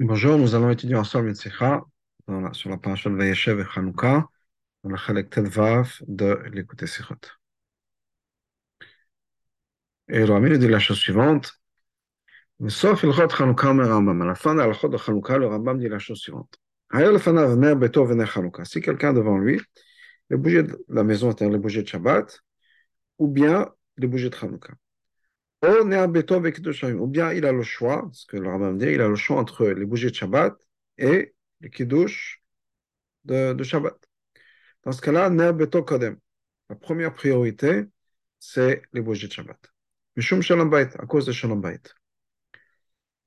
Bonjour, nous allons étudier ensemble une sikha sur la paracha de Vayeshev et Chanukah, dans la Chalek Telvav de l'écouter Sikhot. Et le Rami nous dit la chose suivante. Sauf il chot Chanukah me Rambam. À la fin de la chot de Chanukah, le Rambam dit la chose suivante. Ayer le fanav ner beto vener Chanukah. Si quelqu'un devant lui, les bougies de la maison, c'est-à-dire les bougies de Shabbat, ou bien les bougies de Ou bien il a le choix, ce que le Rambam dit, il a le choix entre les bougies de Shabbat et les kiddush de, Shabbat. Dans ce cas-là. La première priorité, c'est les bougies de Shabbat. Mishum Shalom Bait, à cause de Shalom Bait.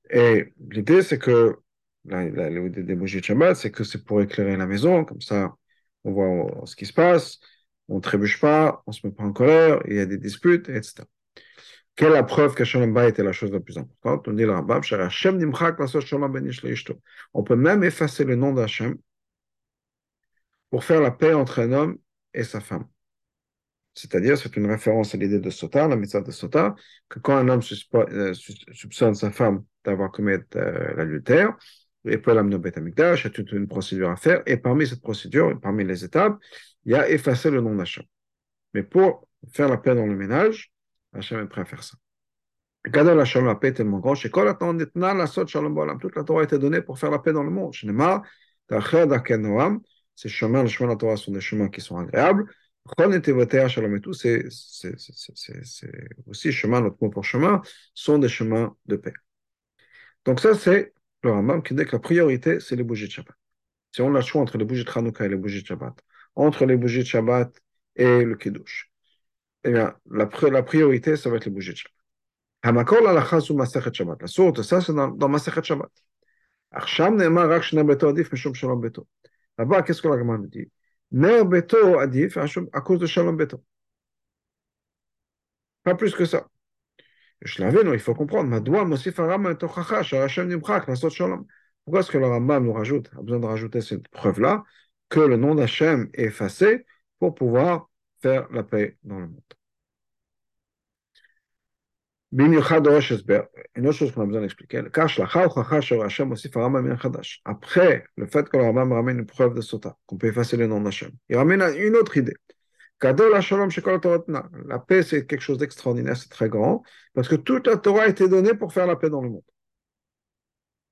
Et l'idée, c'est que l'idée des bougies de Shabbat, c'est que c'est pour éclairer la maison, comme ça, on voit ce qui se passe, on ne trébuche pas, on ne se met pas en colère, il y a des disputes, etc. Quelle est la preuve Bait est la chose la plus importante? On dit le Shalom ben. On peut même effacer le nom d'Hachem pour faire la paix entre un homme et sa femme. C'est-à-dire, c'est une référence à l'idée de Sota, la mitzvah de Sota, que quand un homme euh, soupçonne sa femme d'avoir commis euh, l'adultère, il peut l'amener au Beth il y a toute une procédure à faire, et parmi cette procédure, parmi les étapes, il y a effacer le nom d'Hachem. Mais pour faire la paix dans le ménage, Hachem est prêt à faire ça. Gadol la paix tellement grande, toute la Torah a été donnée pour faire la paix dans le monde. Ces chemins, les chemins de la Torah sont des chemins qui sont agréables, c'est aussi chemin, notre mot pour chemin, sont des chemins de paix. Donc ça, c'est le Rambam qui dit que la priorité, c'est les bougies de Shabbat. Si on a le choix entre les bougies de Hanouka et les bougies de Shabbat, entre les bougies de Shabbat et le Kiddush, eh bien, la, la priorité, ça va être les bougies de Shabbat. La. La de ça, c'est dans, dans Masechet Shabbat. Achsham ne'emar rak shne beto adif mishum shalom beto. Là-bas, qu'est-ce que la Gemara nous dit? Ner Beto Adif à cause de Shalom Beto. Pas plus que ça. Je l'avais, non, il faut comprendre. Madoua Mosif Aram Tochacha, Sharashem Nimchak, Nasot Shalom. Pourquoi est-ce que le Rambam nous rajoute, a besoin de rajouter cette preuve-là, que le nom d'Hachem est effacé pour pouvoir faire la paix dans le monde? Une autre chose qu'on a besoin d'expliquer, après le fait que le Rambam ramène une preuve de Sota, qu'on peut effacer le nom d'Hachem, il ramène une autre idée. La paix, c'est quelque chose d'extraordinaire, c'est très grand, parce que toute la Torah a été donnée pour faire la paix dans le monde.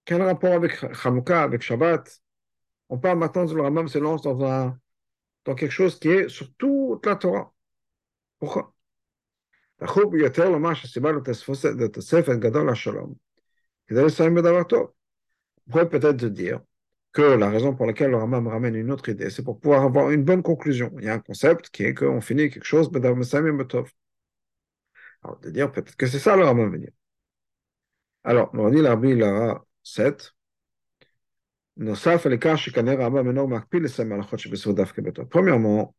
Quel rapport avec Hanouka, avec Shabbat On parle maintenant de le Rambam se lance dans, un, dans quelque chose qui est sur toute la Torah. Pourquoi דחוק ביותר לומר שהסיבה לתוספת גדול לשלום, כדי לסיים בדבר טוב. On pourrait peut-être te dire que la raison pour laquelle le Rambam ramène une autre idée, c'est pour pouvoir avoir une bonne conclusion. Il y a un concept qui est qu'on finit quelque chose, Alors, de dire peut-être que c'est ça le Rambam veut dire. Alors, on dit l'Arbi Lara 7. Premièrement,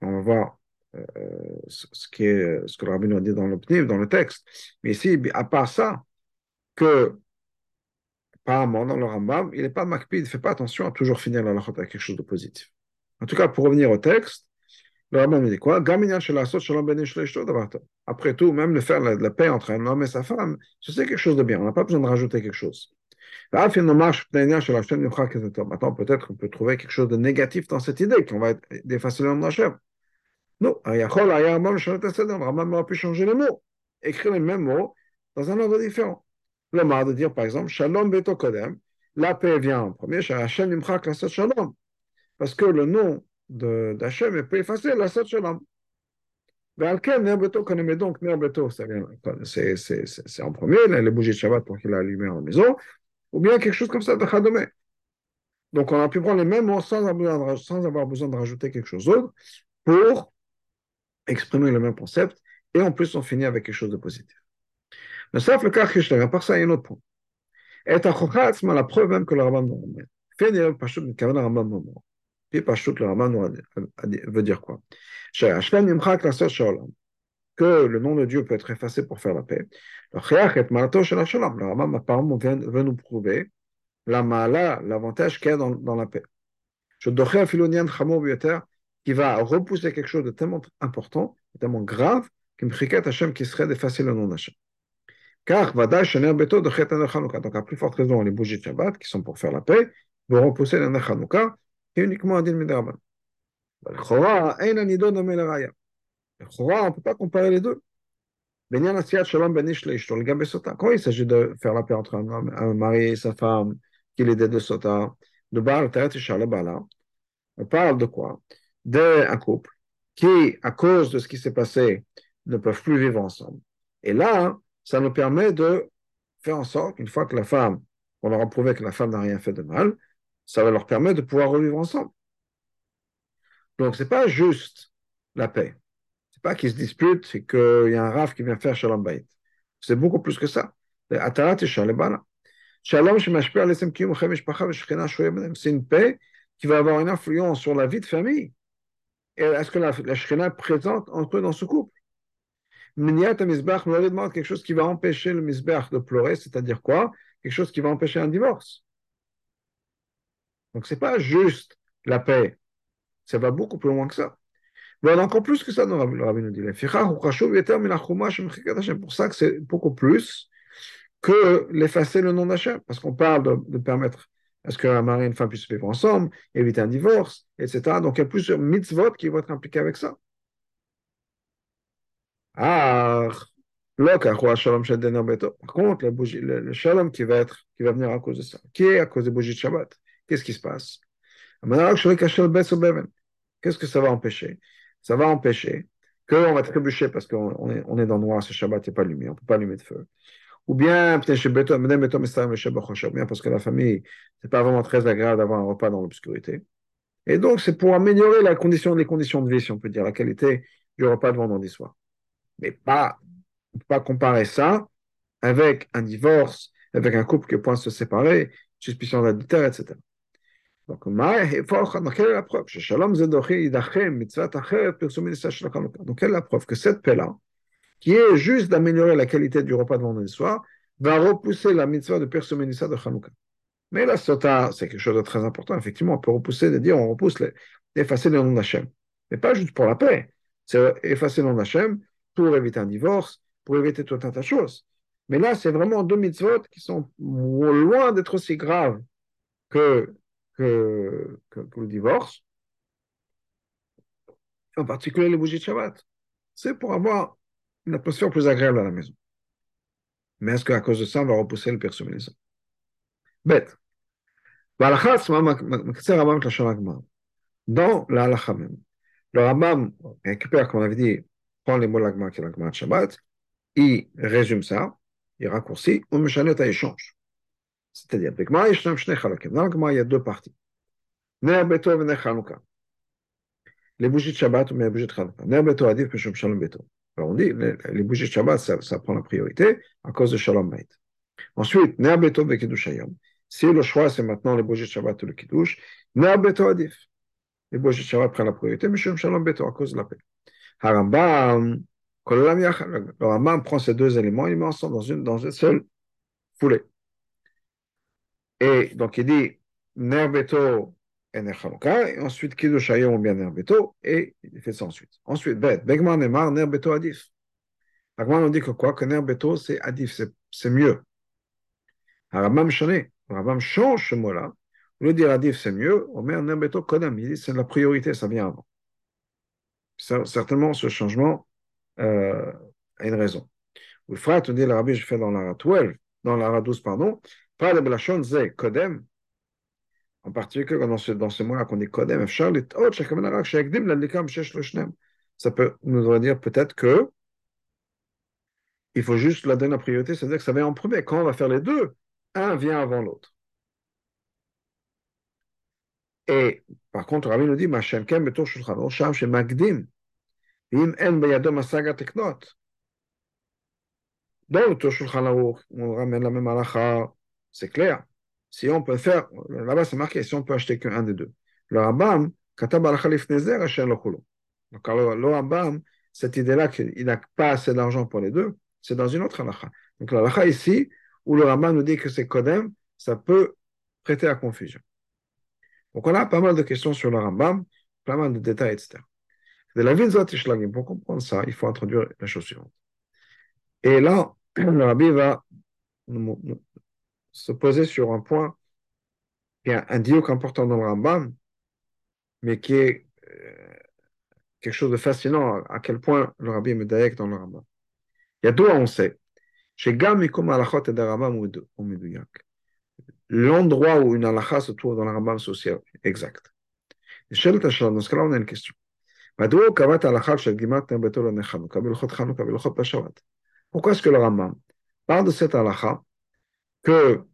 on va voir euh, ce, qui est, ce que le rabbin nous a dit dans le dans le texte. Mais ici, à part ça, que apparemment dans le Rambam, il n'est pas makpid, il ne fait pas attention à toujours finir la lachot avec quelque chose de positif. En tout cas, pour revenir au texte, le Rambam dit quoi? Ben Après tout, même le faire la, la paix entre un homme et sa femme, c'est quelque chose de bien. On n'a pas besoin de rajouter quelque chose. Maintenant, peut-être qu'on peut trouver quelque chose de négatif dans cette idée, qu'on va effacer le nom d'Hachem. Non, le Rambam aurait pu changer les mots, écrire les mêmes mots dans un ordre différent. Le de dire par exemple, Shalom Beto Kodem, la paix vient en premier, Hashem Imchak Lasot Shalom, parce que le nom d'Hachem est pas effacé, Lasot Shalom. Be'alken Ner Beto Kodem, et donc Ner Beto, c'est en premier, les bougies de Shabbat pour qu'il a en maison, ou bien quelque chose comme ça de Chadome. Donc on a pu prendre les mêmes mots sans avoir besoin de rajouter quelque chose d'autre pour exprimer le même concept, et en plus on finit avec quelque chose de positif. Mais sauf le cas à part ça, il y a un autre point. Et à la preuve même que le Rambam nous ramène. Fait une Pashut, mais le Rambam nous ramène. Puis Pashut, le Rambam veut dire quoi? Que le nom de Dieu peut être effacé pour faire la paix. Le Rambam apparemment veut nous prouver l'avantage qu'il y a dans, la paix. Je dochais Philonian Chamo qui va repousser quelque chose de tellement important, tellement grave, qu'une priquette Hachem qui serait d'effacer le nom d'Hachem. Car Vadash Ner Beto de Chetan. Donc, à plus forte raison, les bougies de Shabbat, qui sont pour faire la paix, vont repousser le est uniquement un din Midraban. Le Chora, un anido de Meleraya. Le Chora, on ne peut pas comparer les deux. Shalom. Quand il s'agit de faire la paix entre un, mari et sa femme, qu'il est des deux Sota, de Baal Teret et Charles Bala, on parle de quoi? D'un couple qui, à cause de ce qui s'est passé, ne peuvent plus vivre ensemble. Et là, ça nous permet de faire en sorte qu'une fois que la femme, on leur a prouvé que la femme n'a rien fait de mal, ça va leur permettre de pouvoir revivre ensemble. Donc, c'est pas juste la paix. C'est pas qu'ils se disputent et qu'il y a un raf qui vient faire Shalom Bayit. C'est beaucoup plus que ça. C'est une paix qui va avoir une influence sur la vie de famille. Est-ce que la, la Shekhinah présente entre eux dans ce couple? Miniat Mizbach me demande quelque chose qui va empêcher le Mizbach de pleurer, c'est-à-dire quoi? Quelque chose qui va empêcher un divorce. Donc, ce n'est pas juste la paix. Ça va beaucoup plus loin que ça. Mais encore plus que ça, le Rabbi nous dit. C'est pour ça que c'est beaucoup plus que l'effacer le nom d'Hachem. Parce qu'on parle de, de permettre à ce qu'un mari et une femme puissent vivre ensemble, éviter un divorce, etc. Donc il y a plusieurs mitzvot qui vont être impliqués avec ça. Ah, par contre, le, shalom qui va, être, qui va venir à cause de ça, qui est à cause des bougies de Shabbat, qu'est-ce qui se passe? Qu'est-ce que ça va empêcher? Ça va empêcher qu'on va trébucher parce qu'on est, dans le noir, ce Shabbat, a pas lumière, on ne peut pas allumer de feu. Ou bien, parce que la famille, c'est pas vraiment très agréable d'avoir un repas dans l'obscurité. Et donc, c'est pour améliorer la condition, les conditions de vie, si on peut dire, la qualité du repas de vendredi soir. Mais pas, on peut pas comparer ça avec un divorce, avec un couple qui point se séparer, suspicion d'adultère, etc. Donc, quelle est la preuve? Donc, quelle est la preuve que cette paix-là, qui est juste d'améliorer la qualité du repas de vendredi soir, va repousser la mitzvah de Persumenissa de Chanukah. Mais la sota, c'est quelque chose de très important. Effectivement, on peut repousser, de dire, on repousse, les, effacer le nom d'Hachem. Mais pas juste pour la paix. C'est effacer le nom d'Hachem pour éviter un divorce, pour éviter tout un tas de choses. Mais là, c'est vraiment deux mitzvot qui sont loin d'être aussi graves que, que, le divorce. En particulier les bougies de Shabbat. C'est pour avoir une atmosphère plus agréable à la maison. Mais est-ce qu'à cause de ça, on va repousser le personnalisme? Bête. Dans la même, le Rambam récupère, comme on avait dit, prend les mots l'agma qui est l'agma de Shabbat, il résume ça, il raccourcit, ou me à échange. C'est-à-dire, dans l'agma, il y a deux parties. Les bougies de Shabbat ou les bougies de Chanukah. Ner beto adif, beto. Alors on dit, les, les bougies de Shabbat, ça, prend la priorité à cause de Shalom Bait. Ensuite, Ner Beto Kiddush Hayom. Si le choix, c'est maintenant les bougies de Shabbat ou le Kiddush, Ner Adif. Les bougies de Shabbat prennent la priorité, mais Shalom Beto, à cause de la paix. Harambam, le Rambam prend ces deux éléments, il les met ensemble dans une, dans une seule foulée. Et donc il dit, Ner Beto Ener Chanukah, et ensuite Kiddush Hayom ou bien Ner Beto, et il fait ça ensuite. Ensuite, Bet, Begman Emar, Ner Beto Adif. Begman on dit que quoi? Que Ner Beto, c'est Adif, c'est mieux. Rambam Chané, Rambam change ce mot-là. Au dire Adif, c'est mieux, on met Ner Beto Kodam, il dit c'est la priorité, ça vient avant. Certainement, ce changement euh, a une raison. Ou frère, tu dis, le rabbi, je fais dans la 12, dans la 12, pardon, pas de Blachon, c'est Kodem, en particulier dans ce, dans ce mois-là qu'on dit Kodem, ça peut nous dire peut-être que il faut juste la donner la priorité, c'est-à-dire que ça vient en premier. Quand on va faire les deux, un vient avant l'autre. Et par contre, Rabbi nous dit, Machem betor shulchan sham chez Magdim, im en beyadom asaga teknot. Dans le Shulchan on ramène la même halakha, c'est clair si on peut faire, là-bas c'est marqué, si on peut acheter qu'un des deux. Le Rambam, Katab al Nezer, Donc le Rambam, cette idée-là qu'il n'a pas assez d'argent pour les deux, c'est dans une autre halakha. Donc la halakha ici, où le Rambam nous dit que c'est Kodem, ça peut prêter à confusion. Donc on a pas mal de questions sur le Rambam, pas mal de détails, etc. De la Pour comprendre ça, il faut introduire la chose suivante. Et là, le rabbi va se poser sur un point qui un dialogue important dans le Rambam, mais qui est euh, quelque chose de fascinant à quel point le rabbi médaillé dans le Rambam. Il y a deux, on sait. Chez Gam. L'endroit où une halakha se trouve dans le Rambam, c'est aussi exact. Dans ce cas-là, on a une question. Pourquoi est-ce que le Rambam parle de cette halakha que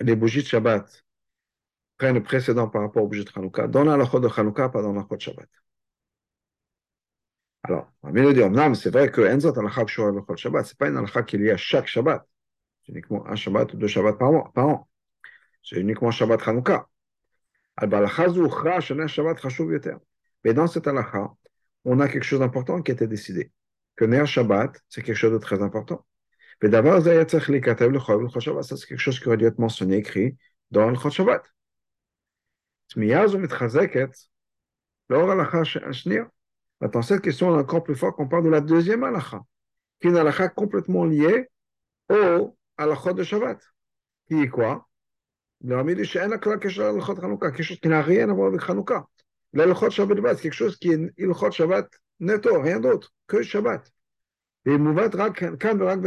les bougies de Shabbat prennent précédent par rapport aux bougies de Hanouka dans la de Hanouka, pas dans la de Shabbat Alors, on c'est vrai que Enzot que le Shabbat, c'est pas une halakha qui est liée à chaque Shabbat. C'est uniquement un Shabbat ou deux Shabbats par, par an. C'est uniquement Shabbat Hanouka. Mais dans cette halakha, on a quelque chose d'important qui a été décidé. Que Ner Shabbat, c'est quelque chose de très important. Mais d'abord, c'est quelque chose qui aurait dû être mentionné, écrit dans le Chod Shabbat. Maintenant, cette question est encore plus forte qu'on parle de la deuxième halakha, qui est une halakha complètement liée au halakha de Shabbat. Qui est quoi quelque chose qui n'a rien à voir avec Hanouka. L'halakha de Shabbat, c'est quelque chose qui est l'halakha de netto, rien d'autre, que Shabbat. Et Mouvat Rak, Kan Rak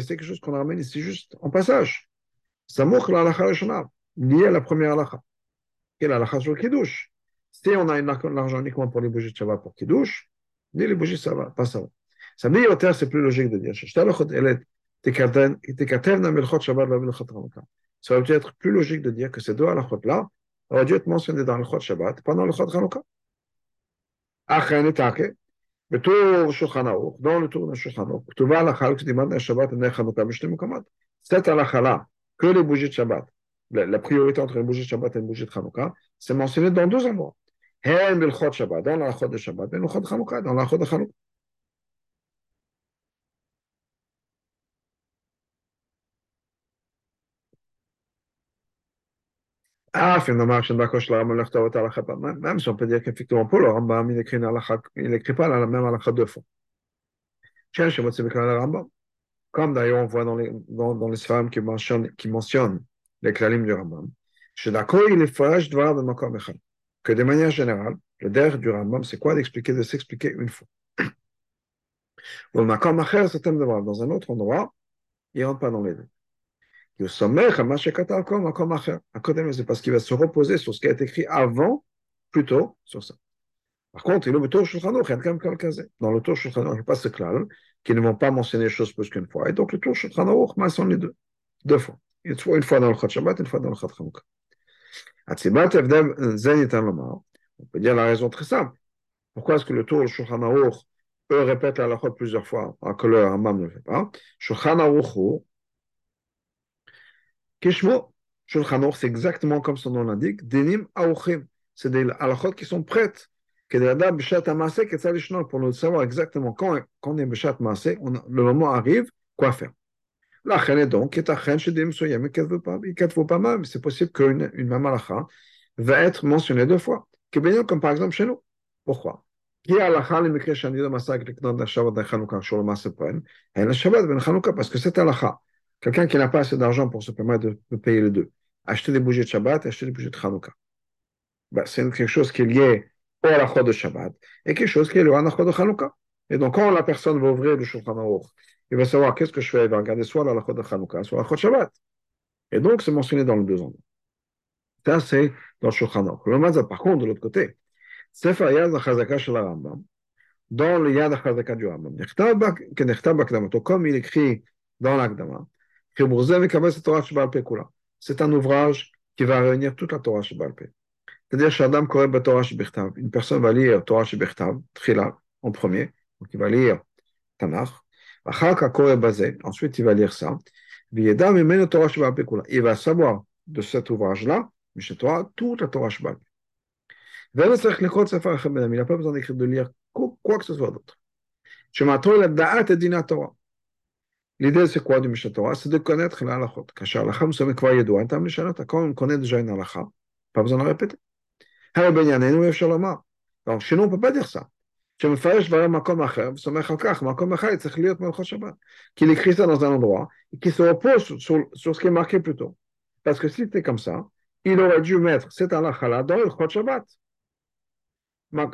c'est quelque chose qu'on ramène ici juste en passage. Samouk la halakha Rishona, lié à la première halakha. Est la sur Kiddush? Si on a l'argent uniquement pour les bougies de Shabbat pour Kiddush, ni les bougies, ça va, pas ça va. Veut dire, c'est plus logique de dire, ça aurait dû être plus logique de dire que ces deux halachot-là auraient dû être mentionnés dans le Chod Shabbat pendant le et Take, בטור שולחן ערוך, dans le tour de שולחן ערוך, כתובה הלכה כשדיברנו על שבת ונר חנוכה בשתי מקומות. cette halakha que les bougies de Shabbat, la, la priorité entre les bougies de Shabbat et les bougies de Hanouka, c'est mentionné dans deux endroits. Hem bilchot Shabbat, dans la de Shabbat, et le chod Hanouka, dans la de Hanouka. Ah, finalement, même si on peut dire qu'effectivement, pour le Rambam, il écrit, il n'écrit pas la même halakha deux fois. Comme d'ailleurs on voit dans les, dans, dans les femmes qui mentionnent, qui les klalim du Rambam, il est que de manière générale, le der du Rambam, c'est quoi d'expliquer, de s'expliquer une fois. Dans un autre endroit, il ne rentre pas dans les deux. C'est parce qu'il va se reposer sur ce qui a été écrit avant, plutôt sur ça. Par contre, il est Tour Dans le Tour Shulchan il n'y a pas ce clal qui ne vont pas mentionner les choses plus qu'une fois. Et donc, le Tour Shulchan Aruch mentionne les deux. Deux fois. Une fois, fois dans le Chad Shabbat, une fois dans le Chad Chanukah. On peut dire la raison très simple. Pourquoi est-ce que le Tour Shulchan Aruch, eux, répètent la Lachot plusieurs fois, alors que le Ramam ne le fait pas? Shulchan Aruch, Kishmo, Shulchan c'est exactement comme son nom l'indique, Dinim Aouchim. C'est des halachot qui sont prêtes. Pour nous savoir exactement quand, quand on est Beshat Masé, le moment arrive, quoi faire. La reine est donc, est à reine chez des Msoyam, et qu'elle ne pas même. C'est possible qu'une une mamalacha va être mentionnée deux fois. Comme par exemple chez nous. Pourquoi parce que cette halakha, Quelqu'un qui n'a pas assez d'argent pour se permettre de, payer les deux. Acheter des bougies de Shabbat, acheter des bougies de Hanouka. Ben, c'est quelque chose qui est lié au halakha de Shabbat et quelque chose qui est lié au de Hanouka. Et donc, quand la personne va ouvrir le Shulchan il va savoir qu'est-ce que je fais, il va regarder soit l'halakha de Hanouka, soit l'halakha de Shabbat. Et donc, c'est mentionné dans les deux endroits. Ça, c'est dans le Shulchan Aruch. Le Mazah, par contre, de l'autre côté, Sefer Yad Chazaka shel Rambam, dans le Yad Chazaka du Rambam, comme il écrit dans l'Akdama, c'est un ouvrage qui va réunir toute la Torah C'est-à-dire. Une personne va lire Torah Trila, en premier. Il va lire Tanakh. Ensuite, il va lire ça. Il va savoir de cet ouvrage-là, toute la Torah Il n'a pas besoin d'écrire, de lire quoi que ce soit d'autre. L'idée, c'est quoi du Mishnah Torah C'est de connaître la halachot. Quand on connaît déjà une halakha, pas besoin de répéter. Donc, chez nous, on ne peut pas dire ça. שמפרש דברים במקום אחר, וסומך על כך, במקום אחר צריך להיות מלכות שבת. Qu'il écrit ça dans un endroit, et qui se repose sur, sur, sur ce qui est marqué plus tôt. Parce que si c'était comme ça, il aurait dû mettre cette halakha-là dans Ilchot Shabbat.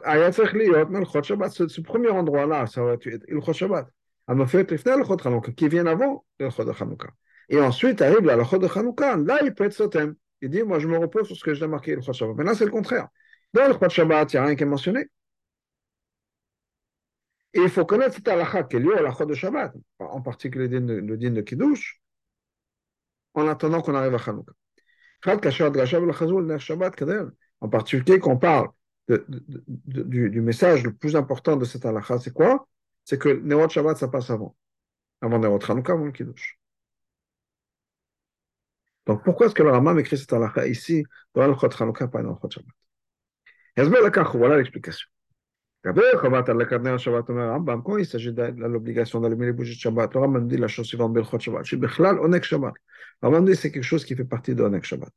היה צריך להיות מלכות שבת, ce, ce premier endroit-là, ça aurait dû être Ilchot Shabbat. qui vient avant le Chod de Hanouka. Et ensuite arrive la Chod de Hanouka, là il peut être sotem. Il dit, moi je me repose sur ce que j'ai marqué le Shabbat. Mais là c'est le contraire. Dans le Chod Shabbat, il n'y a rien qui est mentionné. Et il faut connaître cette halakha qui est liée à la de Shabbat, en particulier le din de Kiddush, en attendant qu'on arrive à Hanouka. En particulier, qu'on parle du, du, message le plus important de cette halakha, c'est quoi? C'est que Nerot Shabbat, ça passe avant. Avant Nerot Hanouka, avant le Kiddush. Donc pourquoi est-ce que le Rambam écrit cette halakha ici, dans le Chot Hanouka, pas dans le Chot Shabbat Voilà l'explication. Quand il s'agit de l'obligation d'allumer les bougies de Shabbat, le Rambam dit la chose suivante, Belchot Shabbat. Chez Bechlal, Onek Shabbat. Le Rambam dit c'est quelque chose qui fait partie de Onek Shabbat.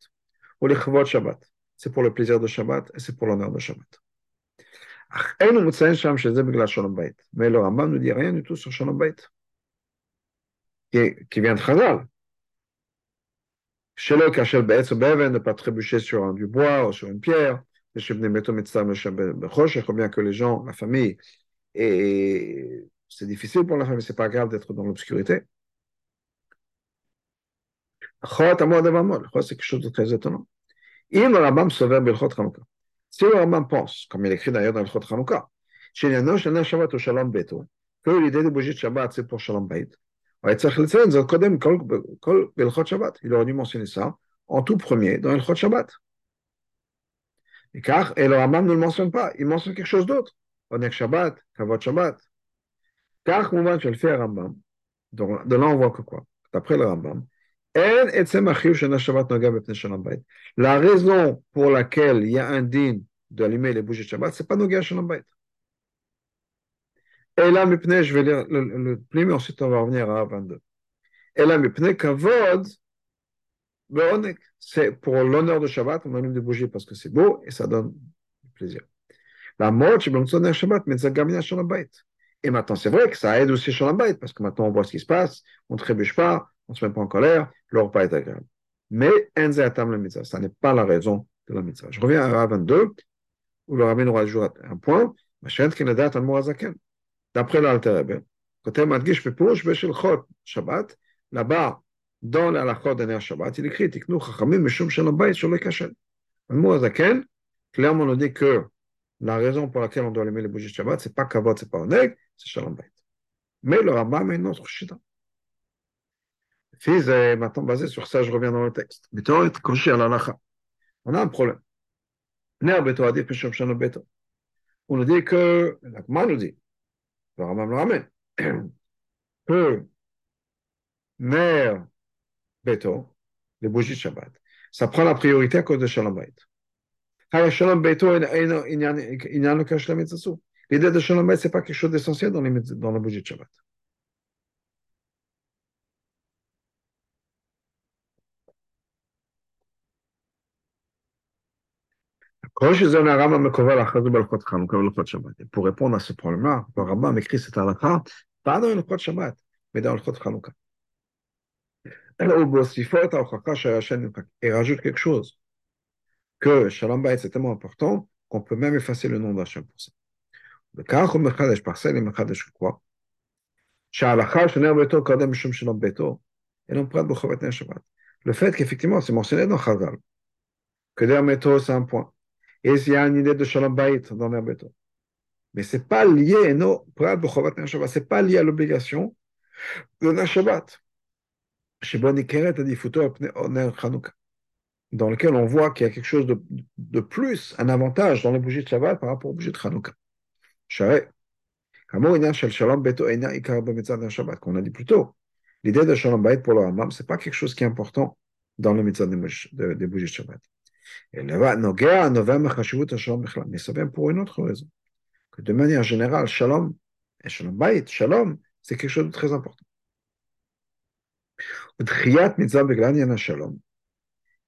Ou les Chavot Shabbat. C'est pour le plaisir de Shabbat et c'est pour l'honneur de Shabbat. Mais le ne dit rien du tout sur Shalom Bait. Qui, vient de le Kachel pas bois ou sur une pierre bien que les gens, la famille, c'est difficile pour la famille, c'est pas grave d'être dans l'obscurité. C'est quelque chose de très étonnant. Si le Rambam pense, comme il écrit d'ailleurs dans le Chot Chanukah, que l'idée de bougie de Shabbat, c'est pour Shalom Beit, il aurait dû mentionner ça en tout premier dans le Chot Shabbat. Et car, et le Rambam ne le mentionne pas, il mentionne quelque chose d'autre. Onek Shabbat, Kavod Shabbat. Car, comment tu le fais Rambam? Donc, de là, on voit que quoi? D'après le Rambam, la raison pour laquelle il y a un din d'allumer les bougies de Shabbat, c'est pas Noga Shalom Bait. Et là, je vais lire le, le, le ensuite on va revenir à 22. Et là, Kavod, c'est pour l'honneur de Shabbat, on allume des bougies parce que c'est beau et ça donne du plaisir. La mort, c'est Shabbat, mais ça gagne Shalom Bait. Et maintenant, c'est vrai que ça aide aussi Shalom Bait parce que maintenant on voit ce qui se passe, on ne trébuche pas, on ne se met pas en colère, le repas est agréable. Mais Enze Atam le mitzvah, ça n'est pas la raison de la mitzvah. Je reviens à 22, où le rabbin nous rajoute un point, D'après l'Alter côté Madgish Pepush, Beshel Chot Shabbat, là-bas, dans la halachot de Shabbat, il écrit Tiknu Chachamim Meshum Shalom Bayit sur le Kachel. Le mot Azaken, clairement, on dit que la raison pour laquelle on doit allumer les bougies de Shabbat, c'est pas Kavod, c'est pas Oneg, c'est Shalom Bayit. Mais le Rambam a une autre chita. Fils est maintenant basé sur ça, je reviens dans le texte. On a un problème. On nous dit que, l'Akman nous dit, le Rambam le ramène, que Ner Beto, les bougies de Shabbat. Ça prend la priorité à cause de Shalom Shalom L'idée de Shalom Bait, ce n'est pas quelque chose d'essentiel dans, dans la bougie de Shabbat. Pour répondre à ce problème-là, le Rambam écrit cette halakha, pas dans le Chot Shabbat, mais dans le Chot Chanukah. Et rajoute quelque chose, que Shalom Bayit c'est tellement important qu'on peut même effacer le nom d'Hachem pour ça. Le cas où Mekadesh parcelle et Mekadesh quoi le fait qu'effectivement c'est mentionné dans Chazal que Der Beto c'est un point et il y a une idée de Shalom Bayit dans Der Beto mais c'est pas lié non c'est pas lié à l'obligation de Ner Shabbat dans lequel on voit qu'il y a quelque chose de, de, plus, un avantage dans les bougies de Shabbat par rapport aux bougies de Hanouka. Qu'on a dit plus tôt, l'idée de Shalom Bait pour le Hammam, ce n'est pas quelque chose qui est important dans le mitzvah des de Shabbat. Mais ça vient pour une autre raison. Que de manière générale, Shalom et Shalom Bait, Shalom, c'est quelque chose de très important.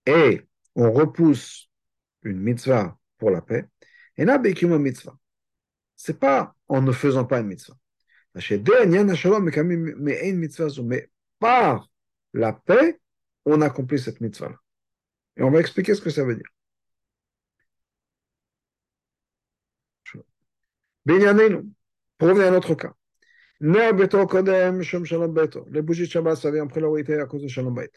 Et on repousse une mitzvah pour la paix, et là, mitzvah. c'est pas en ne faisant pas une mitzvah. Mais par la paix, on accomplit cette mitzvah-là. Et on va expliquer ce que ça veut dire. Binyanenu, pour revenir à notre cas. Les bougies de Shabbat, ça vient en priorité à cause de Shalom Bait.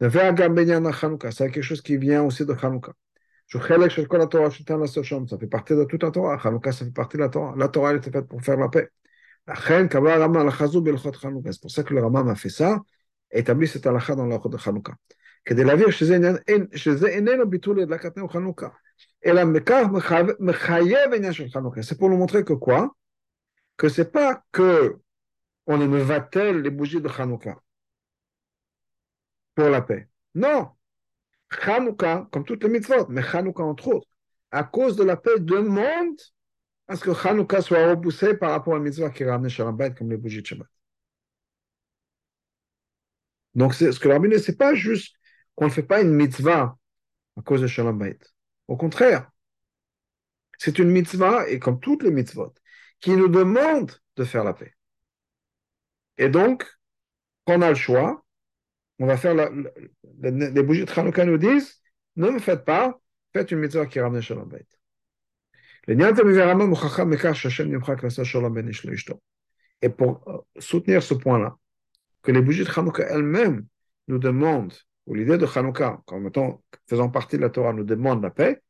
C'est quelque chose qui vient aussi de Chanukah. Ça fait partie de toute la Torah. Chanukah, ça fait partie de la Torah. La Torah, elle était faite pour faire la paix. C'est pour ça que le Rambam a fait ça, établi cette halakha dans la de Chanukah. כדי להבהיר שזה איננו ביטול הדלקת נר חנוכה, אלא מכך מחייב עניין של חנוכה. C'est pour nous montrer que quoi Que c'est pas que on ne va-t-elle les bougies de Hanouka pour la paix. Non. Hanouka, comme toutes les mitzvot, mais Hanouka entre autres, à cause de la paix, demande à ce que Hanouka soit repoussé par rapport à la mitzvah qui est ramené Shalom comme les bougies de Shabbat. Donc, ce que la ce n'est pas juste qu'on ne fait pas une mitzvah à cause de Shalom Bayit. Au contraire, c'est une mitzvah, et comme toutes les mitzvot, qui nous demande de faire la paix. Et donc, on a le choix, on va faire la, les bougies de Hanouka nous disent, ne me faites pas, faites une mitzvah qui ramène Shalom Bayit. Et pour euh, soutenir ce point-là, que les bougies de Hanouka elles-mêmes nous demandent ou l'idée de Hanouka, comme étant, faisant partie de la Torah, nous demande la paix,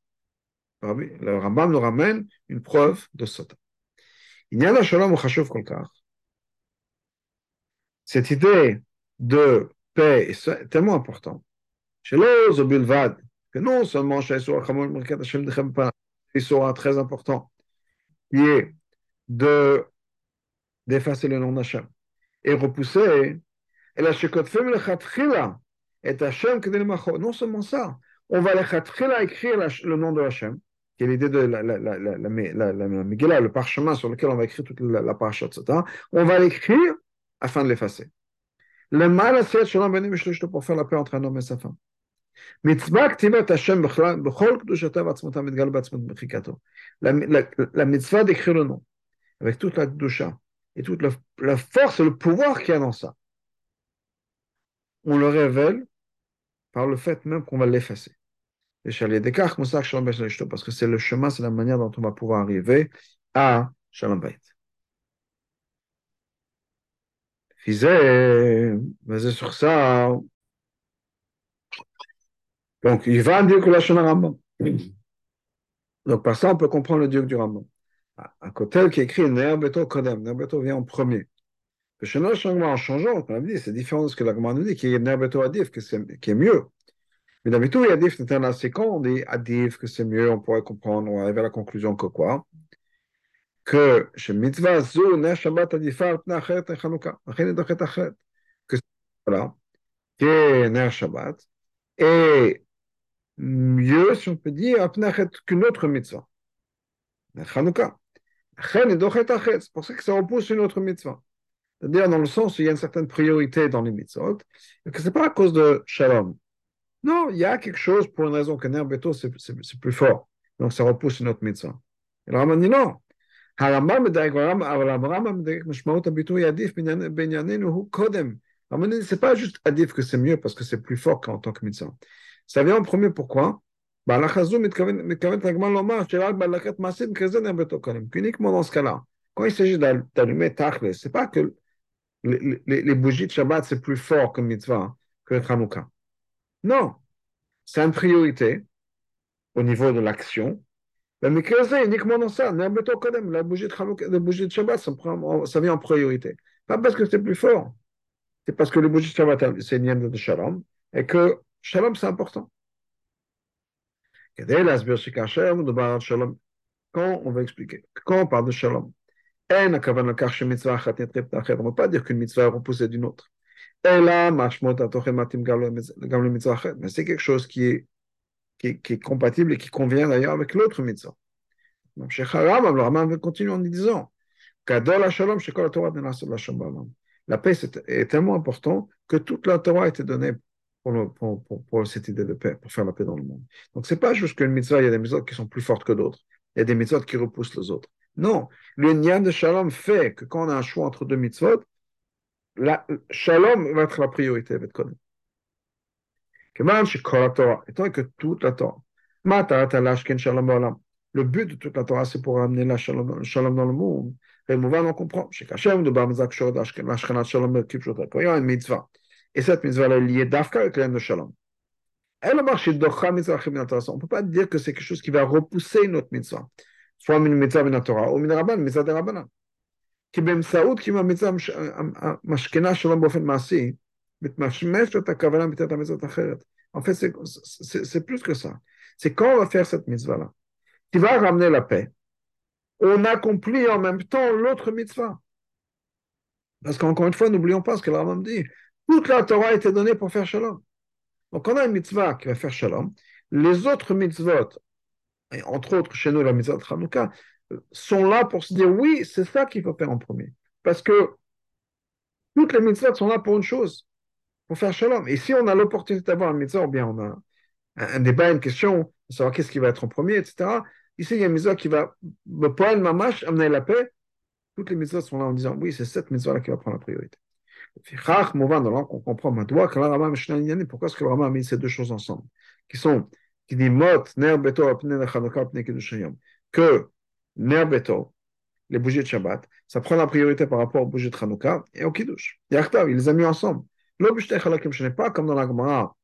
le Rambam nous ramène une preuve de Sota. Il y a Shalom Cette idée de paix est tellement importante. Chez Bilvad, que non seulement chez Issoura très important, qui est de d'effacer le nom d'Hachem et repousser, et la Shekotfem le Khatchila, et Hachem Non seulement ça, on va écrire le nom de Hachem, qui est l'idée de la, la, la, la, Megillah, le parchemin sur lequel on va écrire toute la, la paracha, etc. On va l'écrire afin de l'effacer. Le mal à Shalom Benim pour faire la paix entre un homme et sa femme. La mitzvah d'écrire le nom, avec toute la kdusha, et toute la force et le pouvoir qu'il y a dans ça on le révèle par le fait même qu'on va l'effacer. Parce que c'est le chemin, c'est la manière dont on va pouvoir arriver à Shalom Bayit. basé sur ça. Donc, il va dire que la Rambam. Donc, par ça, on peut comprendre le dieu du Rambam. Un côté qui écrit Nerbeto Kodem. Nerbeto vient en premier. Le changement en changeant, on a dit, c'est différent de ce que la nous dit, qui est Nerbeto Adif, qui est mieux. Mais y a Adif, c'est quand on dit Adif, que c'est mieux, on pourrait comprendre, on arrive à la conclusion que quoi? Que chez Mitzvah Zo, Ner Shabbat Adifar, Pnachet et Chanukah, Achin et Achet. Que voilà, qui est Ner Shabbat, et mieux, si on peut dire, Pnachet qu'une autre mitzvah. Chanukah. Achin et Achet. C'est pour ça que ça repousse une autre mitzvah c'est-à-dire dans le sens où il y a une certaine priorité dans les mitzvot, et que ce n'est pas à cause de shalom. Non, il y a quelque chose pour une raison qu'un herbeto, c'est plus fort. Donc ça repousse une autre mitzvah. Et le Raman dit non. C'est pas juste adif que c'est mieux parce que c'est plus fort qu'en tant que médecin. Ça vient en premier pourquoi? Bah, Uniquement dans ce cas-là. Quand il s'agit d'allumer Tachlis, c'est pas que les, bougies de Shabbat, c'est plus fort comme mitzvah que le Hanouka. Non, c'est une priorité au niveau de l'action. Mais c'est uniquement dans ça. La bougie de, Hanouka, la bougie de Shabbat, ça, vient en priorité. Pas parce que c'est plus fort. C'est parce que les bougies de Shabbat, c'est une de Shalom. Et que Shalom, c'est important. Quand on va expliquer, quand on parle de Shalom, on ne peut pas dire qu'une mitzvah est repoussée d'une autre. Mais c'est quelque chose qui est, compatible et qui convient d'ailleurs avec l'autre mitzvah. Le Rambam continue en disant la paix est tellement important que toute la Torah a été donnée pour, pour, cette idée de paix, pour faire la paix dans le monde. Donc, ce n'est pas juste qu'une mitzvah, il y a des mitzvahs qui sont plus fortes que d'autres. Il y a des mitzvahs qui repoussent les autres. Non, le nian de shalom fait que quand on a un choix entre deux mitzvot, la, shalom va être la priorité, va être Étant que toute la Torah, le but de toute la Torah, c'est pour amener la shalom, dans le monde. Et on comprend. Et cette mitzvah est liée d'Afka avec l'aide de shalom. On ne peut pas dire que c'est quelque chose qui va repousser notre mitzvah Soit une mitzvah de Torah, ou une rabban, mitzvah de rabbanan. כי באמצעות קיום המצווה משכנה שלום באופן מעשי, מתמשמש את הכוונה מתת המצוות אחרת. En fait, c'est plus que ça. C'est quand on va faire cette mitzvah-là, qui va ramener la paix, on accomplit en même temps l'autre mitzvah. Parce qu'encore une fois, n'oublions pas ce que l'Arabam dit. Toute la Torah a été donnée pour faire shalom. Donc, on a une mitzvah qui va faire shalom. Les autres mitzvot, entre autres chez nous la mitzvah de Hanouka, sont là pour se dire oui, c'est ça qu'il faut faire en premier. Parce que toutes les mitzvot sont là pour une chose, pour faire shalom. Et si on a l'opportunité d'avoir un mitzvah, ou bien on a un, débat, une question, savoir qu'est-ce qui va être en premier, etc. Ici, il y a une mitzvah qui va, le poème mamash, amener la paix. Toutes les mitzvahs sont là en disant oui, c'est cette mitzvah-là qui va prendre la priorité. On comprend pourquoi est-ce que le Rama a mis ces deux choses ensemble, qui sont, qui dit que ner beto, les bougies de Shabbat, ça prend la priorité par rapport aux bougies de Chanukah et au Kiddush. Il les a mis ensemble. Ce n'est pas comme dans la Gemara,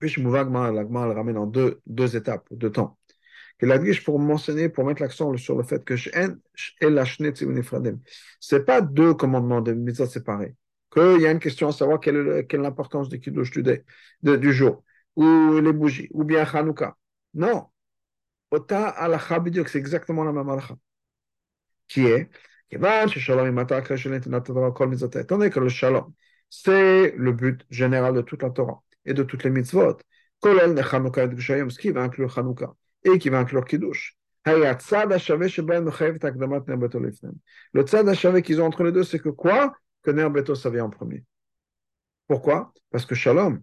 puis je la Gemara le ramène en deux, deux étapes, deux temps. Que la pour mentionner, pour mettre l'accent sur le fait que ce n'est pas deux commandements de mitzvah séparés qu'il y a une question à savoir quelle est, l'importance du kiddush du, du jour, ou les bougies, ou bien Hanouka. Non. Ota alacha c'est exactement la même alacha. Qui est, étant donné que le shalom, c'est le but général de toute la Torah et de toutes les mitzvot, ce qui va inclure Hanouka et qui va inclure Kiddush. Le tzad hashavé qu'ils ont entre les deux, c'est que quoi? Que Ner Beto, ça vient en premier. Pourquoi? Parce que Shalom,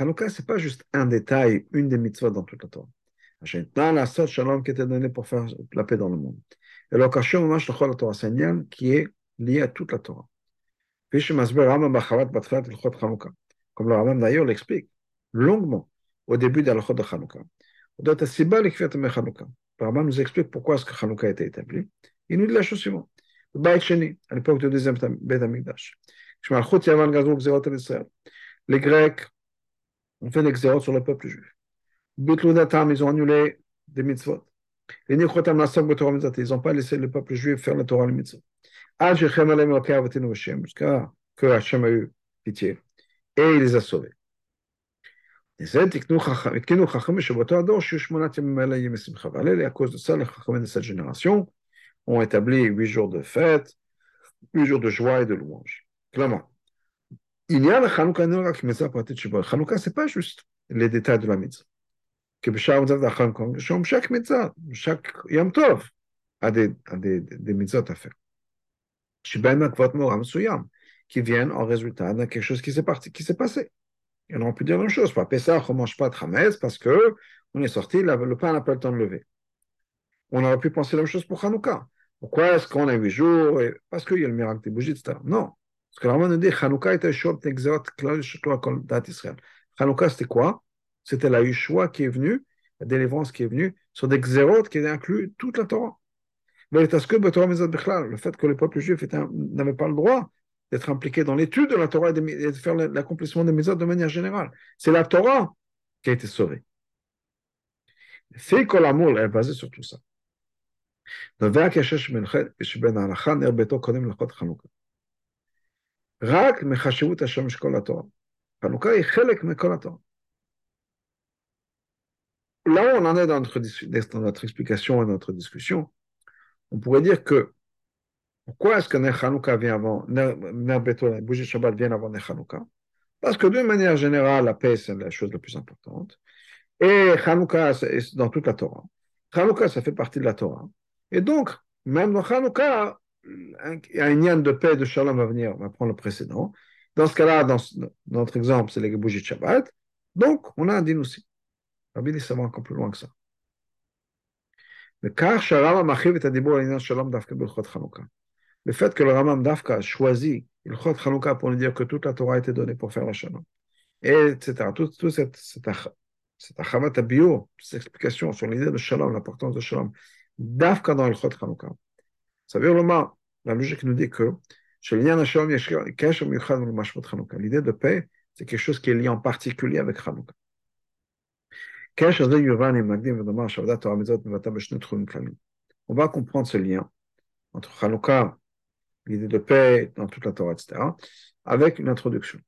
Hanouka, ce n'est pas juste un détail, une des mitzvot dans toute la Torah. la seule shalom qui était donnée pour faire la paix dans le monde. Et l'occasion, la Torah, lien qui est lié à toute la Torah. Comme le Rambam d'ailleurs l'explique longuement au début de la de Hanouka. Le Rambam nous explique pourquoi est-ce que Hanouka a été établi. Il nous dit la chose suivante. Le Baït Sheni, à l'époque du deuxième Beth Amikdash. Les Grecs ont fait xérotes sur le peuple juif. ils ont annulé des mitzvot. Les ils n'ont pas laissé le peuple juif faire la Torah et le mitzvot. Jusqu'à que a eu pitié. Et il les a sauvés. Et à cause de ça, les Chachamim de cette génération ont établi huit jours de fête, huit jours de joie et de louange. Clairement. Il y a la Hanouka qui met ça pour Hanouka, ce n'est pas juste les détails de la mitzvah. Que chaque mitzvah, chaque Yom Tov a des, a des, des mitzvot à faire. Qui viennent en résultat de quelque chose qui s'est passé. Et on aurait pu dire la même chose. Pas Pessah, on ne mange pas de Hametz parce que on est sorti, le pain n'a pas le temps de lever. On aurait pu penser la même chose pour Hanouka. Pourquoi est-ce qu'on a huit jours Parce qu'il y a le miracle des bougies, etc. Non. Parce que la nous dit, Hanouka était Shop Nexerot Klal Dat Israël. Hanouka, c'était quoi C'était la Yeshua qui est venue, la délivrance qui est venue, sur des Xerot qui inclut toute la Torah. Le fait que le peuple juif n'avait pas le droit d'être impliqué dans l'étude de la Torah et de faire l'accomplissement des méthodes de manière générale. C'est la Torah qui a été sauvée. C'est que l'amour est basé sur tout ça. רק מחשיבות השם של כל התורה. חנוכה היא חלק מכל התורה. Là où on en est dans notre, dans notre explication et notre discussion, on pourrait dire que Pourquoi est-ce que Ner Hanouka vient avant, Ner Beto, la bougie Shabbat vient avant Ner Hanouka Parce que d'une manière générale, la paix, c'est la chose la plus importante. Et Hanouka, c'est dans toute la Torah. Hanouka, ça fait partie de la Torah. Et donc, même dans Hanouka, il y a un lien de paix, de shalom va venir, on va prendre le précédent. Dans ce cas-là, dans, notre exemple, c'est les bougies de Shabbat. Donc, on a un din aussi. Rabbi dit, ça va encore plus loin que ça. Le fait que le Ramam Dafka a choisi le Chot Chanukah pour nous dire que toute la Torah a été donnée pour faire la shalom, et etc. Toute, toute cette, cette, cette achavat abio, cette explication sur l'idée de shalom, l'importance de shalom, Dafka dans le Chot Chanukah. Ça veut dire la logique nous dit que l'idée de paix, c'est quelque chose qui est lié en particulier avec Chanukah. On va comprendre ce lien entre Chanukah, l'idée de paix dans toute la Torah, etc., avec une introduction,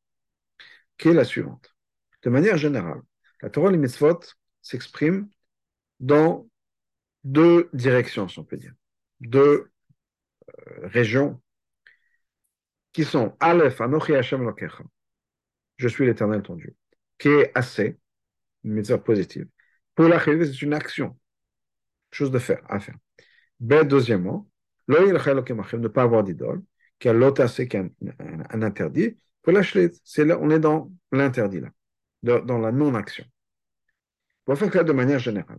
qui est la suivante? De manière générale, la Torah les mitzvot s'expriment dans deux directions, si on peut dire, deux régions qui sont Aleph, Anochi Hashem Lokecha, je suis l'éternel ton Dieu, qui est assez, une mitzvah positive. Pour la c'est une action, chose de faire, à faire. Ben, deuxièmement, ne pas avoir d'idole, qui a l'autre assez, qui est un, un, interdit. Pour la c'est là, on est dans l'interdit là, dans la non-action. Pour faire ça de manière générale.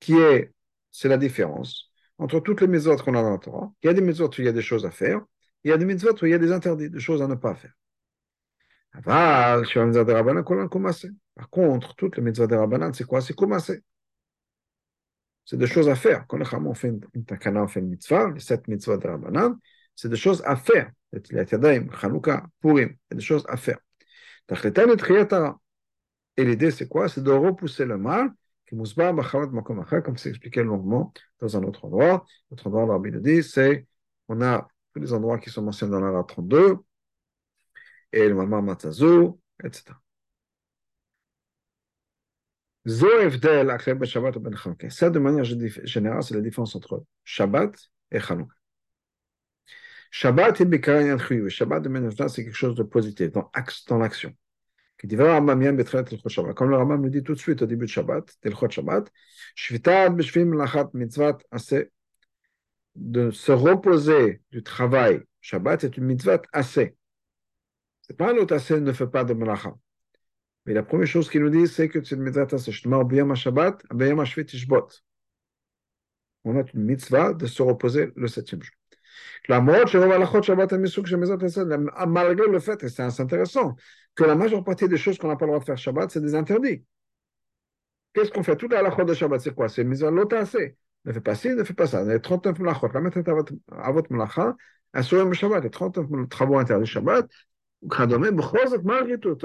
Qui est, c'est la différence entre toutes les maisons qu'on a dans la Torah. Il y a des maisons où il y a des choses à faire, il y a des maisons où il y a des interdits, des choses à ne pas faire. Par contre, toutes les mitzvot de Rabbanan, c'est quoi? C'est commencer. C'est? Des choses à faire. Quand on fait une takana, fait une mitzvah, les sept mitzvot de Rabbanan, c'est des choses à faire. Les Yadayim, Chanukah, Purim, c'est des choses à faire. Et l'idée, c'est quoi? C'est de repousser le mal, comme c'est expliqué longuement dans un autre endroit. L'autre endroit, le Rabbi le dit, c'est on a tous les endroits qui sont mentionnés dans la 32, et le Mamar Matazou, etc. Ça, de manière générale, c'est la différence entre Shabbat et Chanukah. Shabbat Shabbat, de manière générale, c'est quelque chose de positif, dans l'action. Comme le Rambam nous dit tout de suite au début de Shabbat, Shabbat, de se reposer du travail. Shabbat est une mitzvah assez. C'est pas un autre assez ne fait pas de melacha. Mais la première chose qu'il nous dit, c'est que c'est une mitzvah assez. Shabbat, On a une mitzvah de se reposer le septième jour. Malgré le fait, et c'est intéressant, que la majeure partie des choses qu'on n'a pas le droit de faire Shabbat, c'est des interdits. Qu'est-ce qu'on fait? Toute la halachot de Shabbat, c'est quoi? C'est mise en assez. Ne fais pas ci, ne fais pas ça. Les 39 malachot, la mettre à votre malacha, assurez le Shabbat, les 39 travaux interdits Shabbat, tout,